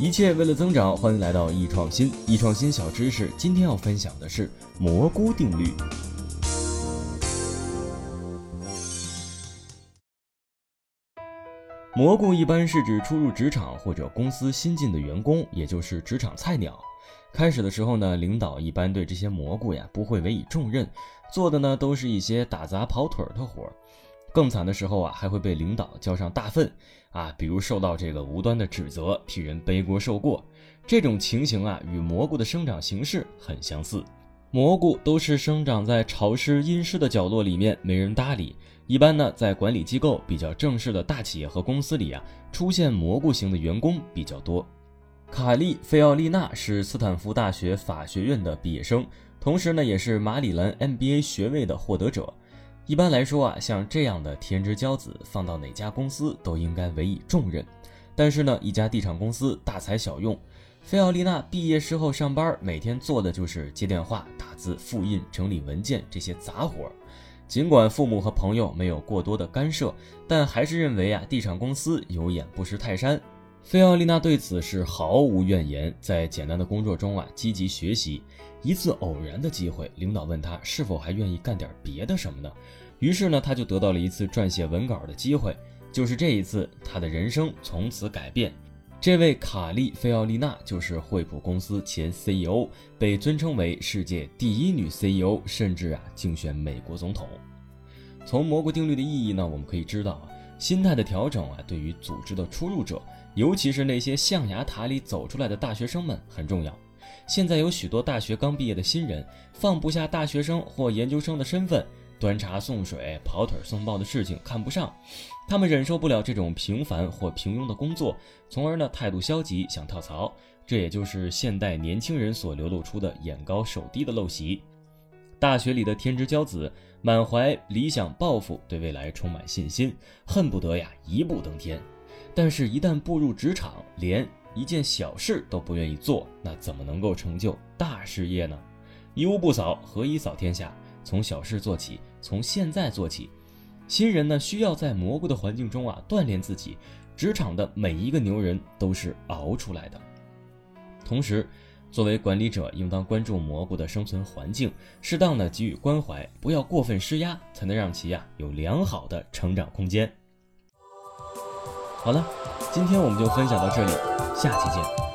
一切为了增长，欢迎来到易创新。易创新小知识，今天要分享的是蘑菇定律。蘑菇一般是指初入职场或者公司新进的员工，也就是职场菜鸟。开始的时候呢，领导一般对这些蘑菇呀不会委以重任，做的呢都是一些打杂跑腿的活儿。更惨的时候啊，还会被领导交上大粪啊，比如受到这个无端的指责，替人背锅受过。这种情形啊，与蘑菇的生长形式很相似。蘑菇都是生长在潮湿阴湿的角落里面，没人搭理。一般呢，在管理机构比较正式的大企业和公司里啊，出现蘑菇型的员工比较多。卡利·费奥利娜是斯坦福大学法学院的毕业生，同时呢，也是马里兰 MBA 学位的获得者。一般来说啊，像这样的天之骄子，放到哪家公司都应该委以重任。但是呢，一家地产公司大材小用。菲奥丽娜毕业之后上班，每天做的就是接电话、打字、复印、整理文件这些杂活。尽管父母和朋友没有过多的干涉，但还是认为啊，地产公司有眼不识泰山。菲奥丽娜对此是毫无怨言，在简单的工作中啊，积极学习。一次偶然的机会，领导问他是否还愿意干点别的什么呢？于是呢，他就得到了一次撰写文稿的机会。就是这一次，他的人生从此改变。这位卡利·菲奥丽娜就是惠普公司前 CEO，被尊称为世界第一女 CEO，甚至啊竞选美国总统。从蘑菇定律的意义呢，我们可以知道啊，心态的调整啊，对于组织的出入者。尤其是那些象牙塔里走出来的大学生们很重要。现在有许多大学刚毕业的新人放不下大学生或研究生的身份，端茶送水、跑腿送报的事情看不上，他们忍受不了这种平凡或平庸的工作，从而呢态度消极，想跳槽。这也就是现代年轻人所流露出的眼高手低的陋习。大学里的天之骄子满怀理想抱负，对未来充满信心，恨不得呀一步登天。但是，一旦步入职场，连一件小事都不愿意做，那怎么能够成就大事业呢？一屋不扫，何以扫天下？从小事做起，从现在做起。新人呢，需要在蘑菇的环境中啊锻炼自己。职场的每一个牛人都是熬出来的。同时，作为管理者，应当关注蘑菇的生存环境，适当的给予关怀，不要过分施压，才能让其呀有良好的成长空间。好了，今天我们就分享到这里，下期见。